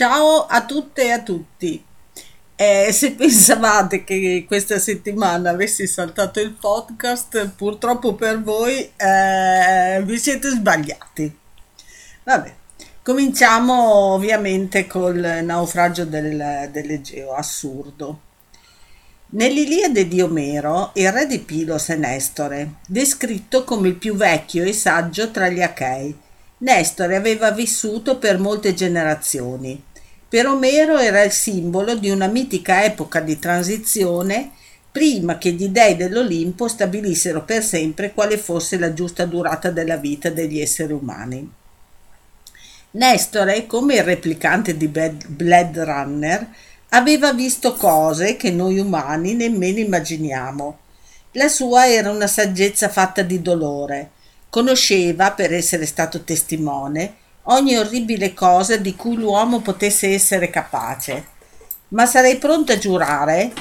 Ciao a tutte e a tutti. Eh, se pensavate che questa settimana avessi saltato il podcast, purtroppo per voi eh, vi siete sbagliati. Vabbè, cominciamo ovviamente col naufragio del, dell'Egeo, assurdo. Nell'Iliade di Omero, il re di Pilos è Nestore, descritto come il più vecchio e saggio tra gli Achei. Nestore aveva vissuto per molte generazioni. Per Omero era il simbolo di una mitica epoca di transizione prima che gli dei dell'Olimpo stabilissero per sempre quale fosse la giusta durata della vita degli esseri umani. Nestore, come il replicante di Blade Runner, Aveva visto cose che noi umani nemmeno immaginiamo. La sua era una saggezza fatta di dolore. Conosceva, per essere stato testimone, ogni orribile cosa di cui l'uomo potesse essere capace. Ma sarei pronta a giurare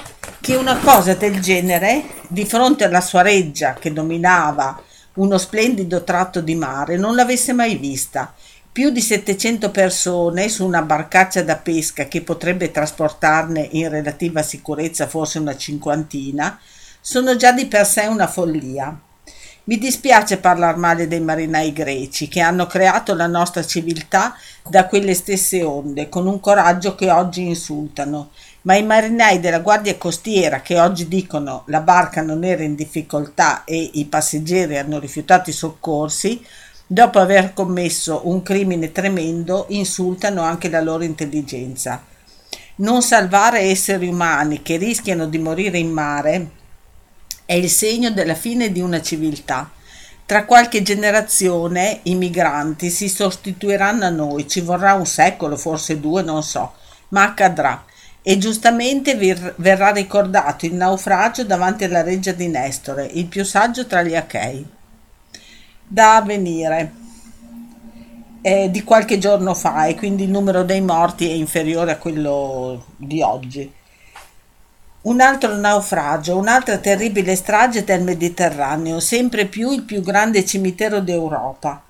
che una cosa del genere, di fronte alla sua reggia che dominava uno splendido tratto di mare, non l'avesse mai vista più di 700 persone su una barcaccia da pesca che potrebbe trasportarne in relativa sicurezza forse una cinquantina, sono già di per sé una follia. Mi dispiace parlare male dei marinai greci che hanno creato la nostra civiltà da quelle stesse onde, con un coraggio che oggi insultano, ma i marinai della guardia costiera che oggi dicono la barca non era in difficoltà e i passeggeri hanno rifiutato i soccorsi, dopo aver commesso un crimine tremendo, insultano anche la loro intelligenza. Non salvare esseri umani che rischiano di morire in mare è il segno della fine di una civiltà. Tra qualche generazione i migranti si sostituiranno a noi, ci vorrà un secolo, forse due, non so, ma accadrà. E giustamente verrà ricordato il naufragio davanti alla reggia di Nestore, il più saggio tra gli Achei da avvenire eh, di qualche giorno fa e quindi il numero dei morti è inferiore a quello di oggi. Un altro naufragio, un'altra terribile strage del Mediterraneo, sempre più il più grande cimitero d'Europa.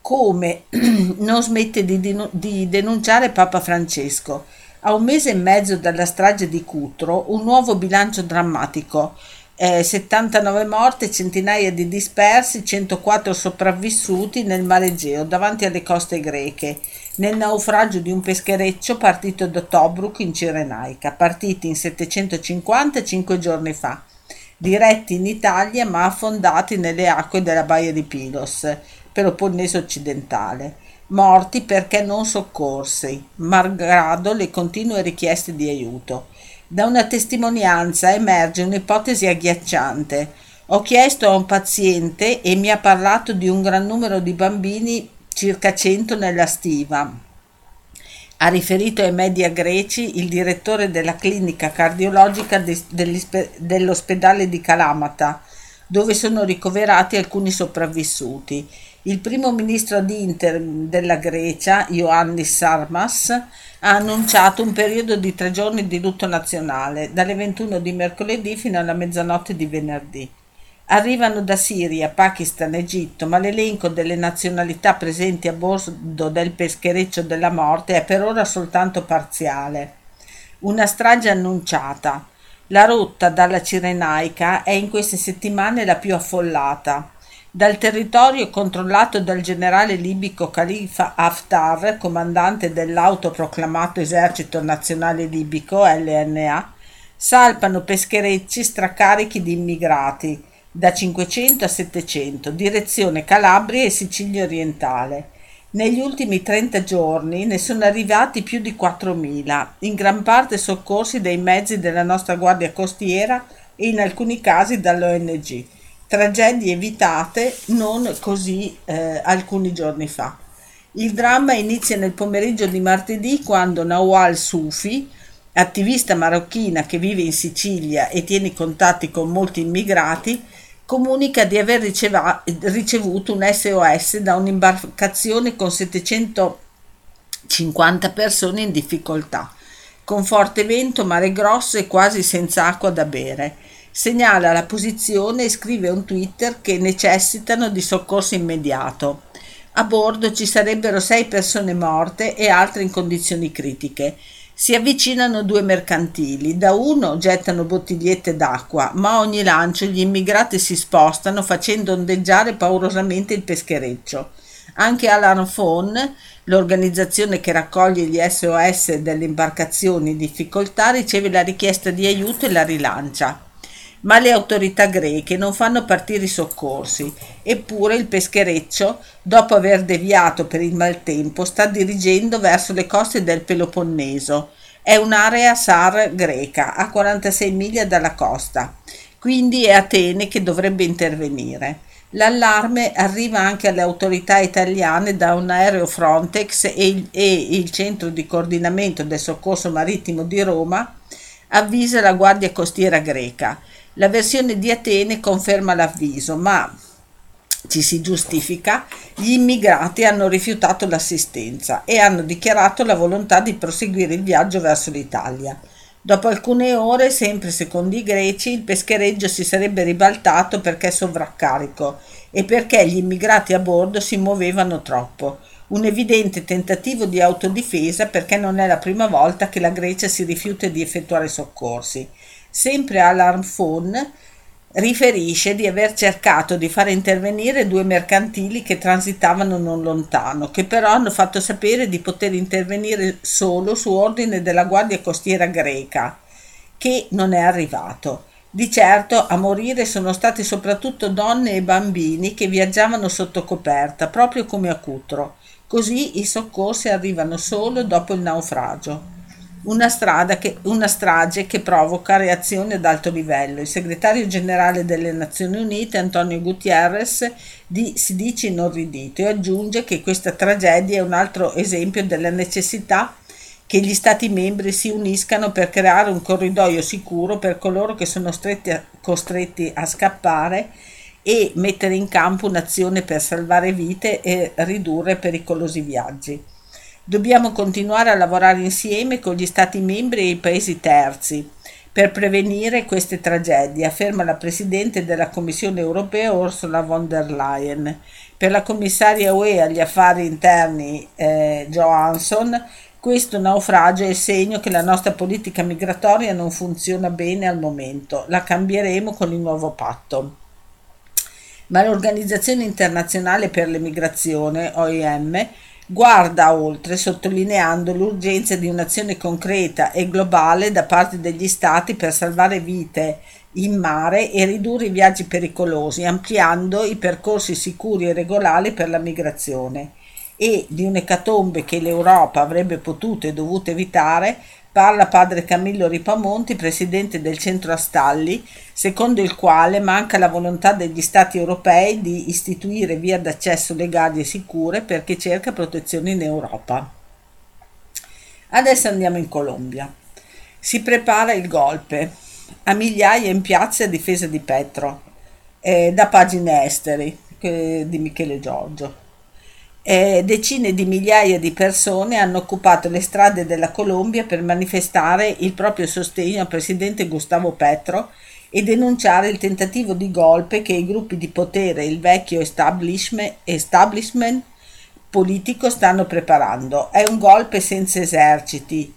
Come non smette di, denunciare Papa Francesco. A un mese e mezzo dalla strage di Cutro, un nuovo bilancio drammatico eh, 79 morti, centinaia di dispersi, 104 sopravvissuti nel mare Egeo davanti alle coste greche, nel naufragio di un peschereccio partito da Tobruk in Cirenaica, partiti in 750 cinque giorni fa, diretti in Italia ma affondati nelle acque della baia di Pilos, Peloponneso occidentale morti perché non soccorsi, malgrado le continue richieste di aiuto. Da una testimonianza emerge un'ipotesi agghiacciante. Ho chiesto a un paziente e mi ha parlato di un gran numero di bambini, circa 100 nella stiva. Ha riferito ai media greci il direttore della clinica cardiologica dell'ospedale di Kalamata, dove sono ricoverati alcuni sopravvissuti. Il primo ministro di interim della Grecia, Ioannis Sarmas, ha annunciato un periodo di tre giorni di lutto nazionale, dalle 21 di mercoledì fino alla mezzanotte di venerdì. Arrivano da Siria, Pakistan, Egitto, ma l'elenco delle nazionalità presenti a bordo del peschereccio della morte è per ora soltanto parziale. Una strage annunciata. La rotta dalla Cirenaica è in queste settimane la più affollata. Dal territorio controllato dal generale libico Khalifa Haftar, comandante dell'autoproclamato Esercito Nazionale Libico LNA, salpano pescherecci stracarichi di immigrati da 500 a 700, direzione Calabria e Sicilia orientale. Negli ultimi 30 giorni ne sono arrivati più di 4.000, in gran parte soccorsi dai mezzi della nostra Guardia Costiera e in alcuni casi dall'ONG tragedie evitate non così eh, alcuni giorni fa. Il dramma inizia nel pomeriggio di martedì quando Nawal Sufi, attivista marocchina che vive in Sicilia e tiene contatti con molti immigrati, comunica di aver riceva- ricevuto un SOS da un'imbarcazione con 750 persone in difficoltà, con forte vento, mare grosso e quasi senza acqua da bere segnala la posizione e scrive un Twitter che necessitano di soccorso immediato. A bordo ci sarebbero sei persone morte e altre in condizioni critiche. Si avvicinano due mercantili, da uno gettano bottigliette d'acqua, ma a ogni lancio gli immigrati si spostano facendo ondeggiare paurosamente il peschereccio. Anche Alarm Phone, l'organizzazione che raccoglie gli SOS delle imbarcazioni in difficoltà, riceve la richiesta di aiuto e la rilancia ma le autorità greche non fanno partire i soccorsi, eppure il peschereccio, dopo aver deviato per il maltempo, sta dirigendo verso le coste del Peloponneso. È un'area SAR greca, a 46 miglia dalla costa, quindi è Atene che dovrebbe intervenire. L'allarme arriva anche alle autorità italiane da un aereo Frontex e il, e il centro di coordinamento del soccorso marittimo di Roma avvisa la Guardia Costiera greca la versione di Atene conferma l'avviso, ma ci si giustifica, gli immigrati hanno rifiutato l'assistenza e hanno dichiarato la volontà di proseguire il viaggio verso l'Italia. Dopo alcune ore, sempre secondo i greci, il peschereggio si sarebbe ribaltato perché sovraccarico e perché gli immigrati a bordo si muovevano troppo. Un evidente tentativo di autodifesa perché non è la prima volta che la Grecia si rifiuta di effettuare soccorsi. Sempre Alarm Phone riferisce di aver cercato di fare intervenire due mercantili che transitavano non lontano, che però hanno fatto sapere di poter intervenire solo su ordine della Guardia Costiera greca, che non è arrivato. Di certo a morire sono stati soprattutto donne e bambini che viaggiavano sotto coperta, proprio come a Cutro. Così i soccorsi arrivano solo dopo il naufragio una, che, una, strage che provoca reazioni ad alto livello. Il segretario generale delle Nazioni Unite, Antonio Gutierrez, di, si dice inorridito e aggiunge che questa tragedia è un altro esempio della necessità che gli Stati membri si uniscano per creare un corridoio sicuro per coloro che sono a, costretti a scappare e mettere in campo un'azione per salvare vite e ridurre pericolosi viaggi. Dobbiamo continuare a lavorare insieme con gli Stati membri e i paesi terzi per prevenire queste tragedie, afferma la Presidente della Commissione europea Ursula von der Leyen. Per la commissaria UE agli affari interni eh, Johansson, questo naufragio è segno che la nostra politica migratoria non funziona bene al momento. La cambieremo con il nuovo patto. Ma l'Organizzazione internazionale per l'emigrazione, OIM, guarda oltre sottolineando l'urgenza di un'azione concreta e globale da parte degli Stati per salvare vite in mare e ridurre i viaggi pericolosi, ampliando i percorsi sicuri e regolari per la migrazione. E di un'ecatombe che l'Europa avrebbe potuto e dovuto evitare Parla padre Camillo Ripamonti, presidente del centro Astalli, secondo il quale manca la volontà degli Stati europei di istituire vie d'accesso legali e sicure per chi cerca protezione in Europa. Adesso andiamo in Colombia. Si prepara il golpe. A migliaia in piazza a difesa di Petro, eh, da pagine esteri eh, di Michele Giorgio eh, decine di migliaia di persone hanno occupato le strade della Colombia per manifestare il proprio sostegno al presidente Gustavo Petro e denunciare il tentativo di golpe che i gruppi di potere e il vecchio establishment, establishment politico stanno preparando. È un golpe senza eserciti,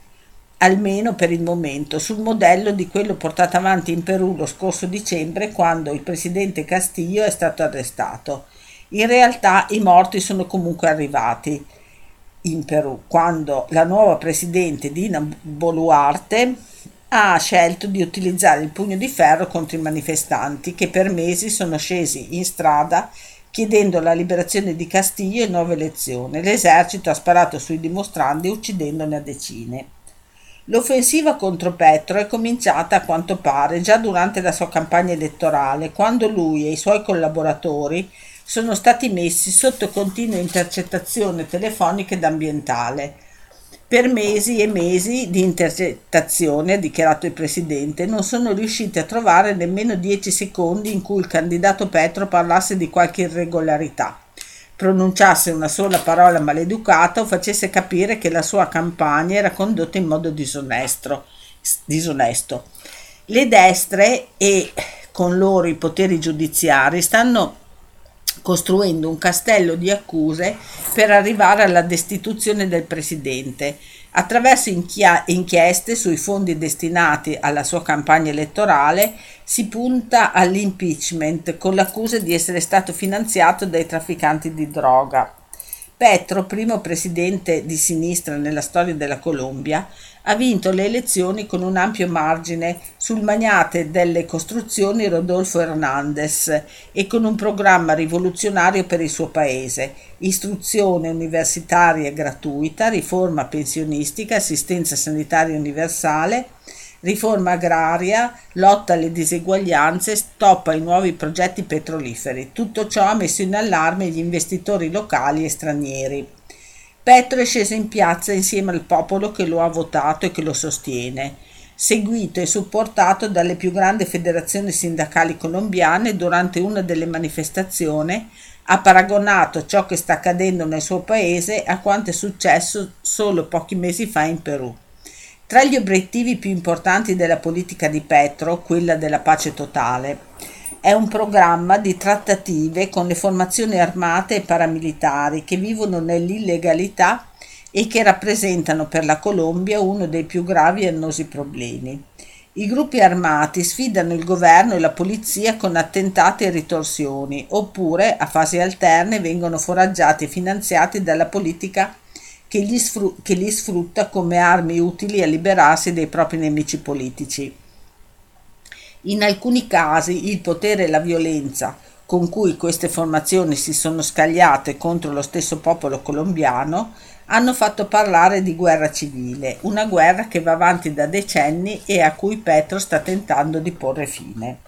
almeno per il momento, sul modello di quello portato avanti in Perù lo scorso dicembre quando il presidente Castillo è stato arrestato. In realtà i morti sono comunque arrivati in Perù quando la nuova presidente Dina Boluarte ha scelto di utilizzare il pugno di ferro contro i manifestanti che per mesi sono scesi in strada chiedendo la liberazione di Castillo e nuove elezioni. L'esercito ha sparato sui dimostranti uccidendone a decine. L'offensiva contro Petro è cominciata a quanto pare già durante la sua campagna elettorale, quando lui e i suoi collaboratori sono stati messi sotto continua intercettazione telefonica ed ambientale. Per mesi e mesi di intercettazione, ha dichiarato il Presidente, non sono riusciti a trovare nemmeno dieci secondi in cui il candidato Petro parlasse di qualche irregolarità, pronunciasse una sola parola maleducata o facesse capire che la sua campagna era condotta in modo disonesto. disonesto. Le destre e con loro i poteri giudiziari stanno costruendo un castello di accuse per arrivare alla destituzione del presidente, attraverso inchieste sui fondi destinati alla sua campagna elettorale si punta all'impeachment con l'accusa di essere stato finanziato dai trafficanti di droga. Petro, primo presidente di sinistra nella storia della Colombia, ha vinto le elezioni con un ampio margine sul magnate delle costruzioni Rodolfo Hernández e con un programma rivoluzionario per il suo paese, istruzione universitaria gratuita, riforma pensionistica, assistenza sanitaria universale, riforma agraria, lotta alle diseguaglianze, stop ai nuovi progetti petroliferi. Tutto ciò ha messo in allarme gli investitori locali e stranieri. Petro è sceso in piazza insieme al popolo che lo ha votato e che lo sostiene, seguito e supportato dalle più grandi federazioni sindacali colombiane durante una delle manifestazioni ha paragonato ciò che sta accadendo nel suo paese a quanto è successo solo pochi mesi fa in Perù. Tra gli obiettivi più importanti della politica di Petro, quella della pace totale, è un programma di trattative con le formazioni armate e paramilitari che vivono nell'illegalità e che rappresentano per la Colombia uno dei più gravi e annosi problemi. I gruppi armati sfidano il governo e la polizia con attentati e ritorsioni, oppure a fasi alterne vengono foraggiati e finanziati dalla politica che li, sfrutta come armi utili a liberarsi dei propri nemici politici. In alcuni casi il potere e la violenza con cui queste formazioni si sono scagliate contro lo stesso popolo colombiano hanno fatto parlare di guerra civile, una guerra che va avanti da decenni e a cui Petro sta tentando di porre fine.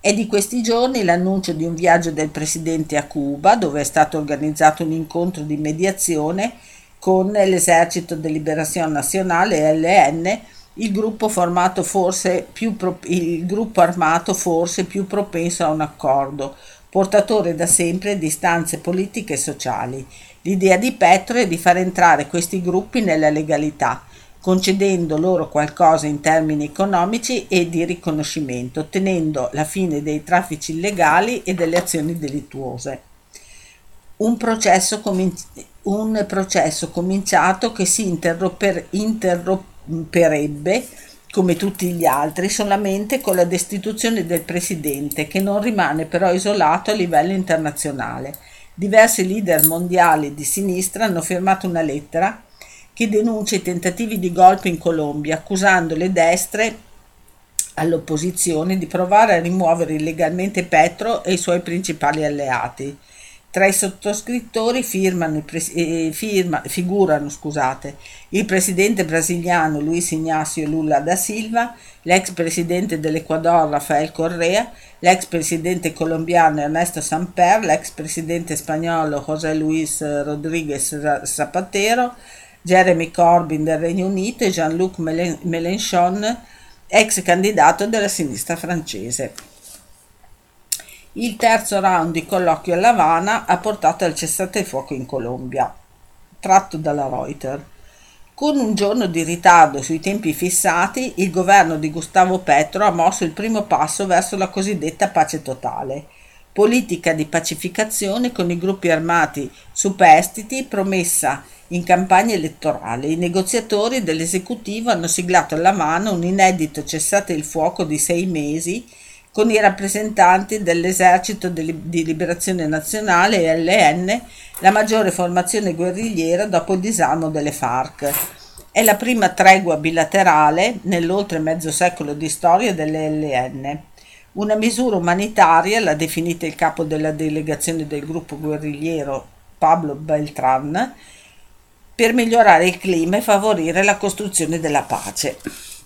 È di questi giorni l'annuncio di un viaggio del presidente a Cuba, dove è stato organizzato un incontro di mediazione con l'Esercito de Liberación Nacional, ELN, il gruppo, pro, il gruppo armato forse più propenso a un accordo, portatore da sempre di istanze politiche e sociali. L'idea di Petro è di far entrare questi gruppi nella legalità, concedendo loro qualcosa in termini economici e di riconoscimento, ottenendo la fine dei traffici illegali e delle azioni delittuose. Un processo, comin- un processo cominciato che si interromper- interromperà romperebbe, come tutti gli altri, solamente con la destituzione del presidente, che non rimane però isolato a livello internazionale. Diversi leader mondiali di sinistra hanno firmato una lettera che denuncia i tentativi di golpe in Colombia, accusando le destre all'opposizione di provare a rimuovere illegalmente Petro e i suoi principali alleati. Tra i sottoscrittori firmano, eh, firma, figurano scusate, il presidente brasiliano Luis Ignacio Lula da Silva, l'ex presidente dell'Ecuador Rafael Correa, l'ex presidente colombiano Ernesto Samper, l'ex presidente spagnolo José Luis Rodríguez Zapatero, Jeremy Corbyn del Regno Unito e Jean-Luc Mélenchon, ex candidato della sinistra francese. Il terzo round di colloquio a La Habana ha portato al cessate il fuoco in Colombia, tratto dalla Reuters. Con un giorno di ritardo sui tempi fissati, il governo di Gustavo Petro ha mosso il primo passo verso la cosiddetta pace totale, politica di pacificazione con i gruppi armati superstiti promessa in campagna elettorale. I negoziatori dell'esecutivo hanno siglato alla mano un inedito cessate il fuoco di sei mesi con i rappresentanti dell'Esercito di Liberazione Nazionale LN, la maggiore formazione guerrigliera dopo il disarmo delle FARC. È la prima tregua bilaterale nell'oltre mezzo secolo di storia dell'LN. Una misura umanitaria, l'ha definita il capo della delegazione del gruppo guerrigliero Pablo Beltran, per migliorare il clima e favorire la costruzione della pace.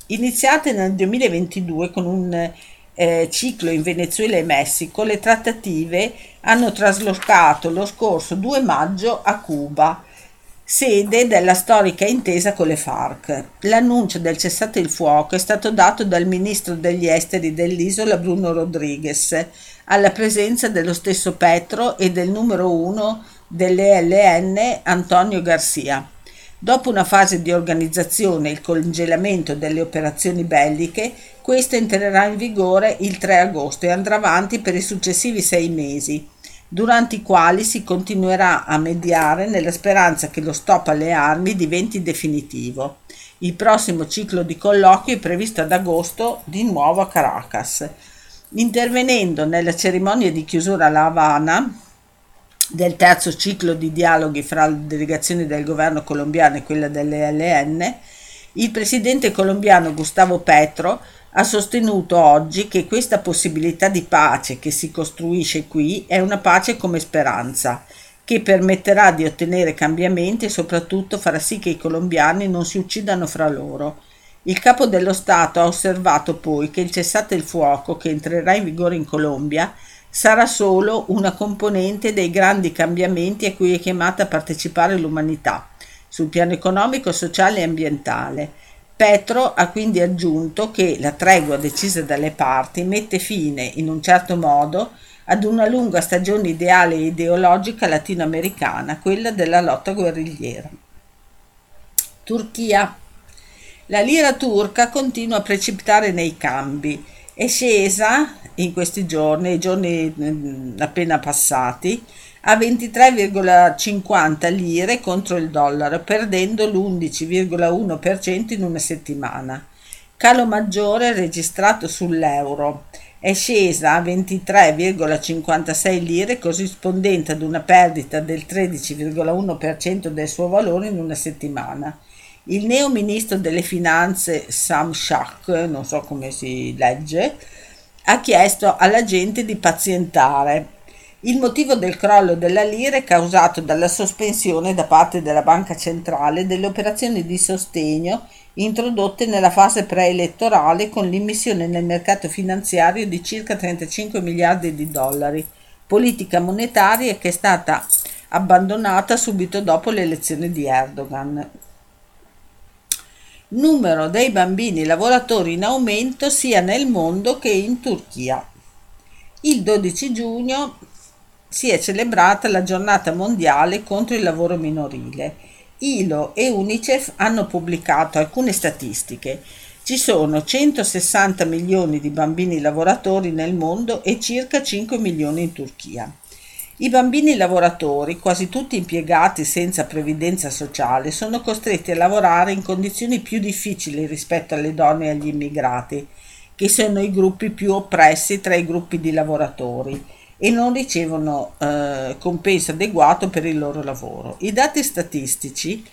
Iniziate nel 2022 con un eh, ciclo in Venezuela e Messico, le trattative hanno traslocato lo scorso 2 maggio a Cuba, sede della storica intesa con le FARC. L'annuncio del cessate il fuoco è stato dato dal ministro degli esteri dell'isola Bruno Rodriguez, alla presenza dello stesso Petro e del numero uno dell'ELN Antonio Garcia. Dopo una fase di organizzazione e il congelamento delle operazioni belliche, questa entrerà in vigore il 3 agosto e andrà avanti per i successivi sei mesi. durante i quali si continuerà a mediare nella speranza che lo stop alle armi diventi definitivo. Il prossimo ciclo di colloqui è previsto ad agosto di nuovo a Caracas. Intervenendo nella cerimonia di chiusura a La Habana del terzo ciclo di dialoghi fra le delegazioni del governo colombiano e quella dell'ELN, il presidente colombiano Gustavo Petro ha sostenuto oggi che questa possibilità di pace che si costruisce qui è una pace come speranza, che permetterà di ottenere cambiamenti e soprattutto farà sì che i colombiani non si uccidano fra loro. Il capo dello Stato ha osservato poi che il cessate il fuoco che entrerà in vigore in Colombia sarà solo una componente dei grandi cambiamenti a cui è chiamata a partecipare l'umanità, sul piano economico, sociale e ambientale Petro ha quindi aggiunto che la tregua decisa dalle parti mette fine, in un certo modo, ad una lunga stagione ideale e ideologica latinoamericana, quella della lotta guerrigliera. Turchia. La lira turca continua a precipitare nei cambi. È scesa in questi giorni, i giorni mm, appena passati, a 23,50 lire contro il dollaro, perdendo l'11,1% in una settimana. Calo maggiore registrato sull'euro. È scesa a 23,56 lire, corrispondente ad una perdita del 13,1% del suo valore in una settimana. Il neo ministro delle finanze Sam Shak, non so come si legge, ha chiesto alla gente di pazientare il motivo del crollo della lira è causato dalla sospensione da parte della Banca Centrale delle operazioni di sostegno introdotte nella fase preelettorale con l'immissione nel mercato finanziario di circa 35 miliardi di dollari, politica monetaria che è stata abbandonata subito dopo le elezioni di Erdogan. Numero dei bambini lavoratori in aumento sia nel mondo che in Turchia. Il 12 giugno si è celebrata la giornata mondiale contro il lavoro minorile. ILO e UNICEF hanno pubblicato alcune statistiche. Ci sono 160 milioni di bambini lavoratori nel mondo e circa 5 milioni in Turchia. I bambini lavoratori, quasi tutti impiegati senza previdenza sociale, sono costretti a lavorare in condizioni più difficili rispetto alle donne e agli immigrati, che sono i gruppi più oppressi tra i gruppi di lavoratori e non ricevono eh, compenso adeguato per il loro lavoro. I dati statistici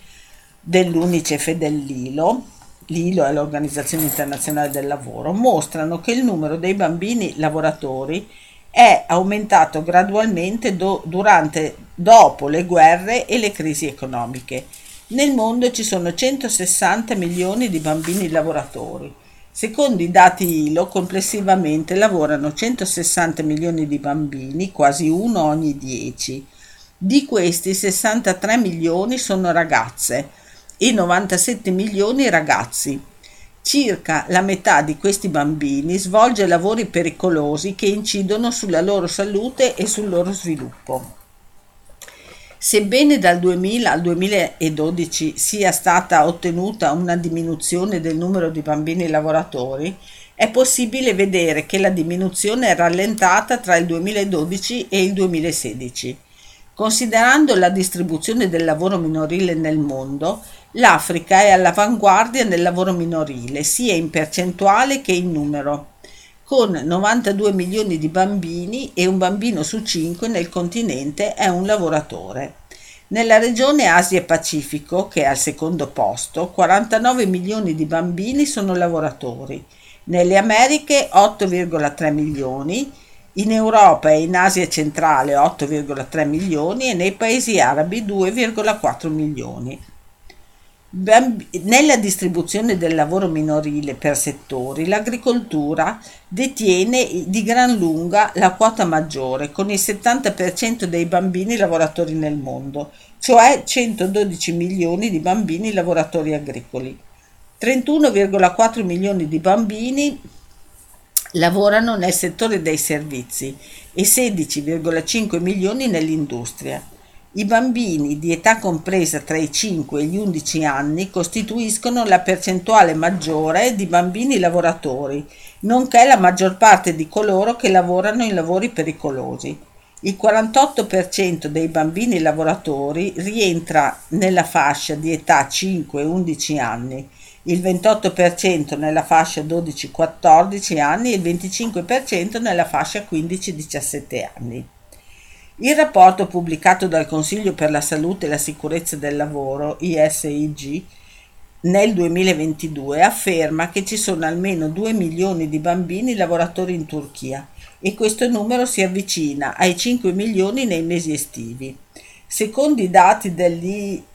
dell'UNICEF e dell'ILO, l'ILO è l'Organizzazione Internazionale del Lavoro, mostrano che il numero dei bambini lavoratori è aumentato gradualmente do, durante, dopo le guerre e le crisi economiche. Nel mondo ci sono 160 milioni di bambini lavoratori, Secondo i dati ILO, complessivamente lavorano 160 milioni di bambini, quasi uno ogni 10. Di questi 63 milioni sono ragazze e 97 milioni ragazzi. Circa la metà di questi bambini svolge lavori pericolosi che incidono sulla loro salute e sul loro sviluppo. Sebbene dal 2000 al 2012 sia stata ottenuta una diminuzione del numero di bambini lavoratori, è possibile vedere che la diminuzione è rallentata tra il 2012 e il 2016. Considerando la distribuzione del lavoro minorile nel mondo, l'Africa è all'avanguardia nel lavoro minorile, sia in percentuale che in numero con 92 milioni di bambini e un bambino su cinque nel continente è un lavoratore. Nella regione Asia e Pacifico, che è al secondo posto, 49 milioni di bambini sono lavoratori. Nelle Americhe 8,3 milioni, in Europa e in Asia centrale 8,3 milioni e nei paesi arabi 2,4 milioni. Nella distribuzione del lavoro minorile per settori, l'agricoltura detiene di gran lunga la quota maggiore, con il 70% dei bambini lavoratori nel mondo, cioè 112 milioni di bambini lavoratori agricoli. 31,4 milioni di bambini lavorano nel settore dei servizi e 16,5 milioni nell'industria. I bambini di età compresa tra i 5 e gli 11 anni costituiscono la percentuale maggiore di bambini lavoratori, nonché la maggior parte di coloro che lavorano in lavori pericolosi. Il 48% dei bambini lavoratori rientra nella fascia di età 5-11 anni, il 28% nella fascia 12-14 anni e il 25% nella fascia 15-17 anni. Il rapporto pubblicato dal Consiglio per la Salute e la Sicurezza del Lavoro, ISIG, nel 2022 afferma che ci sono almeno 2 milioni di bambini lavoratori in Turchia e questo numero si avvicina ai 5 milioni nei mesi estivi. Secondo i dati dell'ISIG,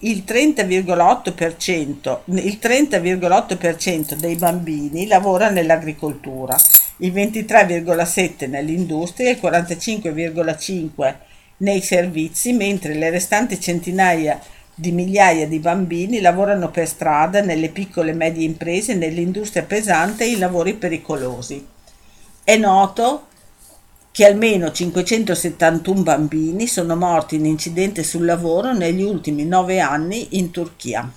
il 30,8%, il 30,8% dei bambini lavora nell'agricoltura, il 23,7% nell'industria e il 45,5% nei servizi, mentre le restanti centinaia di migliaia di bambini lavorano per strada, nelle piccole e medie imprese, nell'industria pesante e in lavori pericolosi. È noto che almeno 571 bambini sono morti in incidente sul lavoro negli ultimi nove anni in Turchia.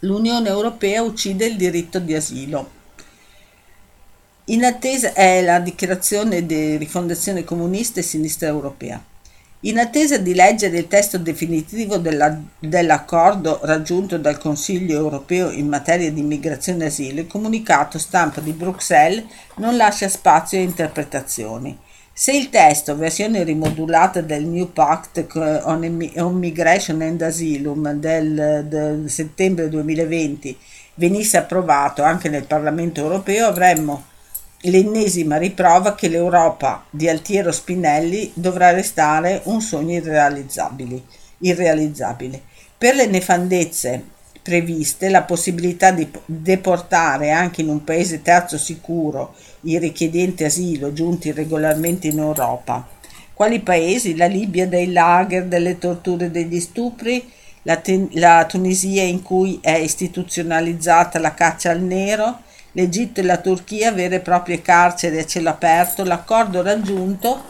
L'Unione Europea uccide il diritto di asilo. In attesa è la dichiarazione di rifondazione comunista e sinistra europea. In attesa di leggere il testo definitivo della, dell'accordo raggiunto dal Consiglio europeo in materia di immigrazione e asilo, il comunicato stampa di Bruxelles non lascia spazio a interpretazioni. Se il testo, versione rimodulata del New Pact on Migration and Asylum del, del settembre 2020, venisse approvato anche nel Parlamento europeo, avremmo l'ennesima riprova che l'Europa di Altiero Spinelli dovrà restare un sogno irrealizzabile. irrealizzabile. Per le nefandezze previste, la possibilità di deportare anche in un paese terzo sicuro i richiedenti asilo giunti regolarmente in Europa. Quali paesi? La Libia dei lager, delle torture e degli stupri, la, la Tunisia in cui è istituzionalizzata la caccia al nero, l'Egitto e la Turchia vere e proprie carceri a cielo aperto, l'accordo raggiunto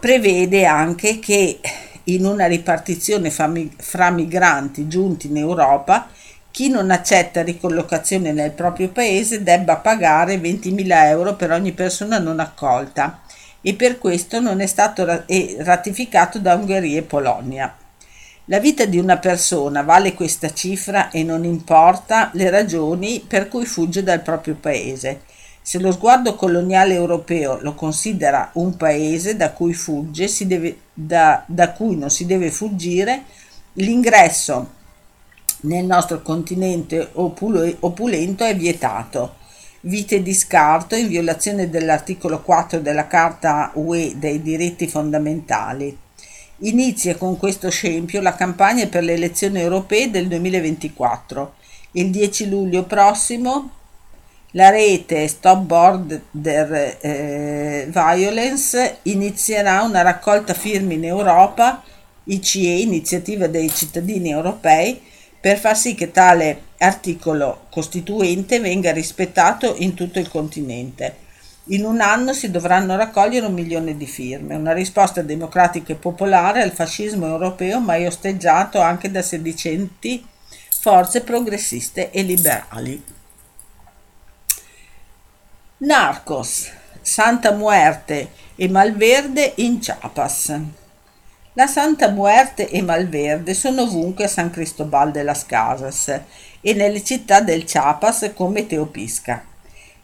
prevede anche che in una ripartizione fra migranti giunti in Europa chi non accetta ricollocazione nel proprio paese debba pagare 20.000 euro per ogni persona non accolta e per questo non è stato ratificato da Ungheria e Polonia. La vita di una persona vale questa cifra e non importa le ragioni per cui fugge dal proprio paese. Se lo sguardo coloniale europeo lo considera un paese da cui fugge, deve, da, da cui non si deve fuggire, l'ingresso nel nostro continente opulento è vietato. Vite di scarto in violazione dell'articolo 4 della Carta UE dei diritti fondamentali. Inizia con questo scempio la campagna per le elezioni europee del 2024. Il 10 luglio prossimo la rete Stop Border eh, Violence inizierà una raccolta firme in Europa, ICE, iniziativa dei cittadini europei, per far sì che tale articolo costituente venga rispettato in tutto il continente. In un anno si dovranno raccogliere un milione di firme, una risposta democratica e popolare al fascismo europeo mai osteggiato anche da sedicenti forze progressiste e liberali. Narcos, Santa Muerte e Malverde in Chiapas. La Santa Muerte e Malverde sono ovunque a San Cristobal de las Casas e nelle città del Chiapas come Teopisca.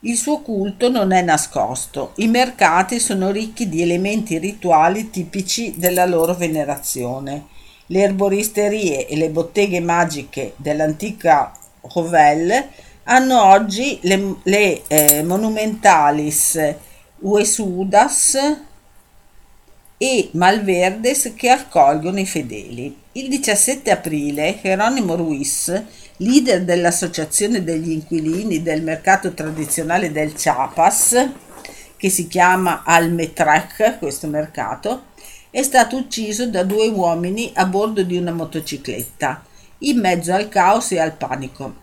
Il suo culto non è nascosto, i mercati sono ricchi di elementi rituali tipici della loro venerazione. Le erboristerie e le botteghe magiche dell'antica Rovelle hanno oggi le, le eh, monumentalis Uesudas e Malverdes che accolgono i fedeli. Il 17 aprile Geronimo Ruiz leader dell'Associazione degli inquilini del mercato tradizionale del Chiapas, che si chiama Almetrec, questo mercato, è stato ucciso da due uomini a bordo di una motocicletta, in mezzo al caos e al panico.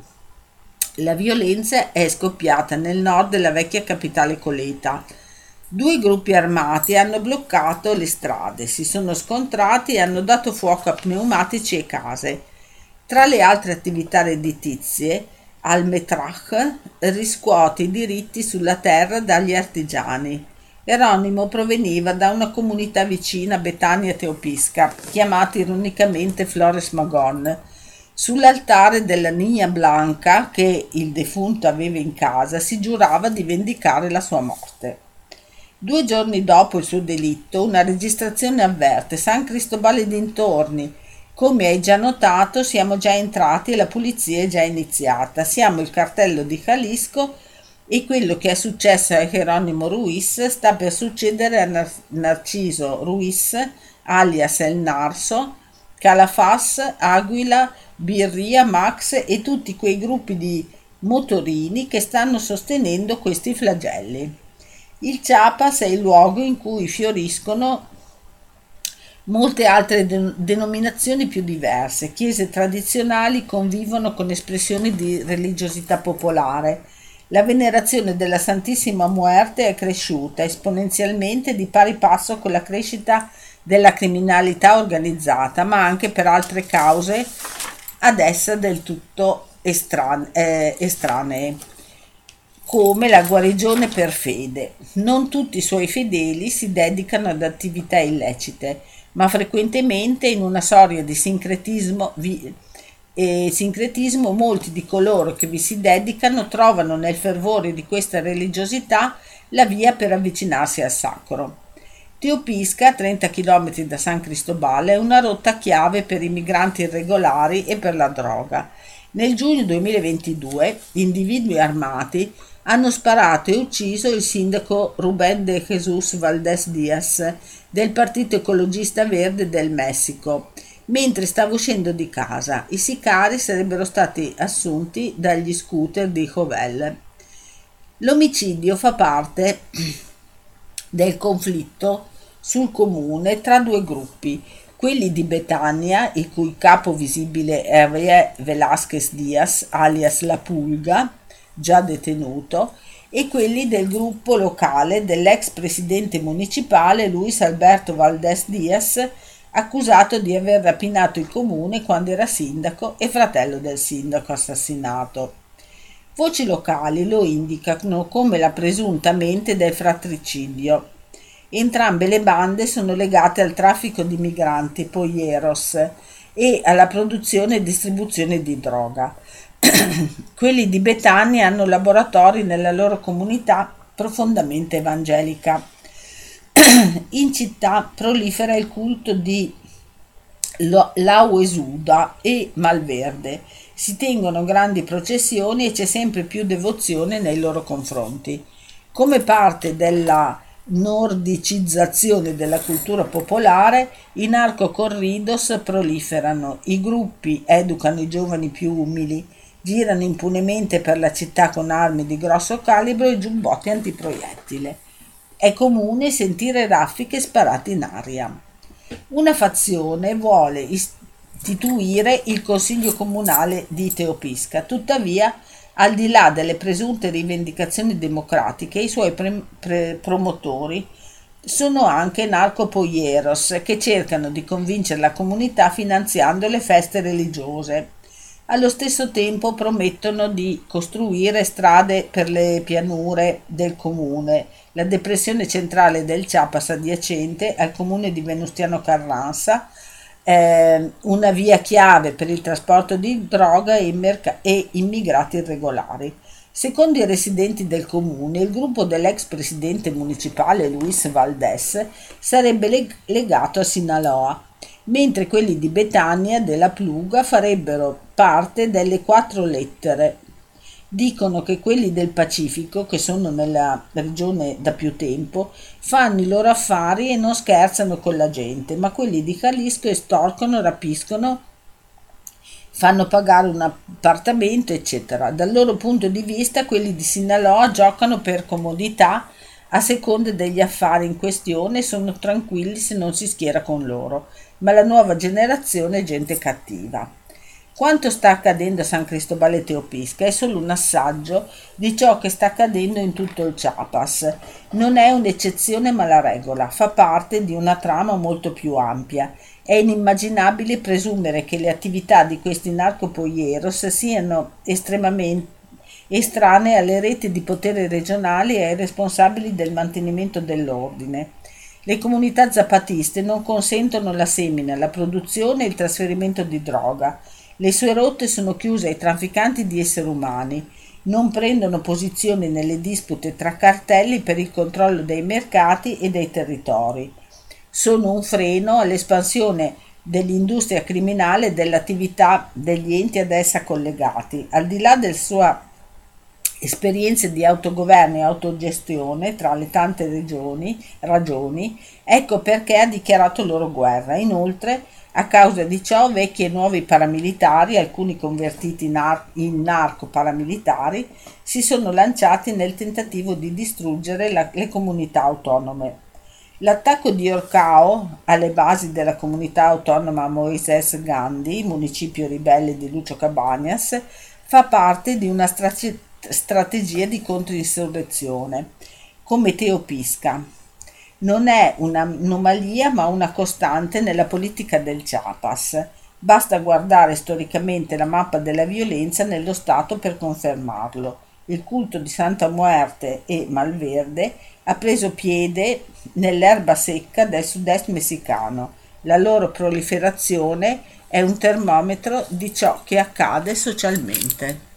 La violenza è scoppiata nel nord della vecchia capitale Coleta. Due gruppi armati hanno bloccato le strade, si sono scontrati e hanno dato fuoco a pneumatici e case. Tra le altre attività redditizie, Al-Metrach riscuote i diritti sulla terra dagli artigiani. Eronimo proveniva da una comunità vicina Betania Teopisca, chiamata ironicamente Flores Magon. Sull'altare della Nina Blanca, che il defunto aveva in casa, si giurava di vendicare la sua morte. Due giorni dopo il suo delitto, una registrazione avverte San Cristobale dintorni. Come hai già notato, siamo già entrati e la pulizia è già iniziata. Siamo il cartello di Jalisco e quello che è successo a Geronimo Ruiz sta per succedere a Nar- Narciso Ruiz, alias El Narso, Calafas, Aguila, Birria, Max e tutti quei gruppi di motorini che stanno sostenendo questi flagelli. Il Chiapas è il luogo in cui fioriscono molte altre de- denominazioni più diverse. Chiese tradizionali convivono con espressioni di religiosità popolare la venerazione della Santissima Muerte è cresciuta esponenzialmente di pari passo con la crescita della criminalità organizzata, ma anche per altre cause ad essa del tutto estran- eh, estranee, come la guarigione per fede. Non tutti i suoi fedeli si dedicano ad attività illecite, ma frequentemente in una storia di sincretismo vi- e sincretismo, molti di coloro che vi si dedicano trovano nel fervore di questa religiosità la via per avvicinarsi al sacro. Teopisca, 30 km da San Cristobale, è una rotta chiave per i migranti irregolari e per la droga. Nel giugno 2022 individui armati hanno sparato e ucciso il sindaco Rubén de Jesús Valdés Díaz del Partito Ecologista Verde del Messico Mentre stavo uscendo di casa, i sicari sarebbero stati assunti dagli scooter di Jovel. L'omicidio fa parte del conflitto sul comune tra due gruppi, quelli di Betania, il cui capo visibile è Re Velasquez Diaz, alias La Pulga, già detenuto, e quelli del gruppo locale dell'ex presidente municipale Luis Alberto Valdés Diaz, accusato di aver rapinato il comune quando era sindaco e fratello del sindaco assassinato. Voci locali lo indicano come la presunta mente del fratricidio. Entrambe le bande sono legate al traffico di migranti, poieros, e alla produzione e distribuzione di droga. Quelli di Betania hanno laboratori nella loro comunità profondamente evangelica. in città prolifera il culto di Lauesuda e Malverde. Si tengono grandi processioni e c'è sempre più devozione nei loro confronti. Come parte della nordicizzazione della cultura popolare, i narcocorridos proliferano, i gruppi educano i giovani più umili, girano impunemente per la città con armi di grosso calibro e giubbotti antiproiettile. È comune sentire raffiche sparate in aria. Una fazione vuole istituire il Consiglio Comunale di Teopisca, tuttavia al di là delle presunte rivendicazioni democratiche, i suoi pre- pre- promotori sono anche narcopoieros che cercano di convincere la comunità finanziando le feste religiose. Allo stesso tempo promettono di costruire strade per le pianure del comune la depressione centrale del Chiapas adiacente al comune di Venustiano Carranza, eh, una via chiave per il trasporto di droga e, merc- e immigrati irregolari. Secondo i residenti del comune, il gruppo dell'ex presidente municipale Luis Valdés sarebbe leg- legato a Sinaloa, mentre quelli di Betania della Pluga farebbero parte delle quattro lettere dicono che quelli del Pacifico, che sono nella regione da più tempo, fanno i loro affari e non scherzano con la gente, ma quelli di Jalisco estorcono, rapiscono, fanno pagare un appartamento, eccetera. Dal loro punto di vista, quelli di Sinaloa giocano per comodità a seconda degli affari in questione sono tranquilli se non si schiera con loro, ma la nuova generazione è gente cattiva. Quanto sta accadendo a San Cristobale Teopisca è solo un assaggio di ciò che sta accadendo in tutto il Chiapas. Non è un'eccezione ma la regola, fa parte di una trama molto più ampia. È inimmaginabile presumere che le attività di questi narcopoieros siano estremamente estranee alle reti di potere regionali e ai responsabili del mantenimento dell'ordine. Le comunità zapatiste non consentono la semina, la produzione e il trasferimento di droga. Le sue rotte sono chiuse ai trafficanti di esseri umani. Non prendono posizione nelle dispute tra cartelli per il controllo dei mercati e dei territori. Sono un freno all'espansione dell'industria criminale e dell'attività degli enti ad essa collegati. Al di là del sua esperienze di autogoverno e autogestione tra le tante regioni, ragioni, ecco perché ha dichiarato loro guerra. Inoltre, a causa di ciò, vecchi e nuovi paramilitari, alcuni convertiti in, ar- in narco paramilitari, si sono lanciati nel tentativo di distruggere la- le comunità autonome. L'attacco di Orcao alle basi della comunità autonoma Moises Gandhi, municipio ribelle di Lucio Cabanias, fa parte di una strategia strategia di controinsurrezione, come Teopisca. Non è un'anomalia ma una costante nella politica del Chiapas. Basta guardare storicamente la mappa della violenza nello Stato per confermarlo. Il culto di Santa Muerte e Malverde ha preso piede nell'erba secca del sud-est messicano. La loro proliferazione è un termometro di ciò che accade socialmente.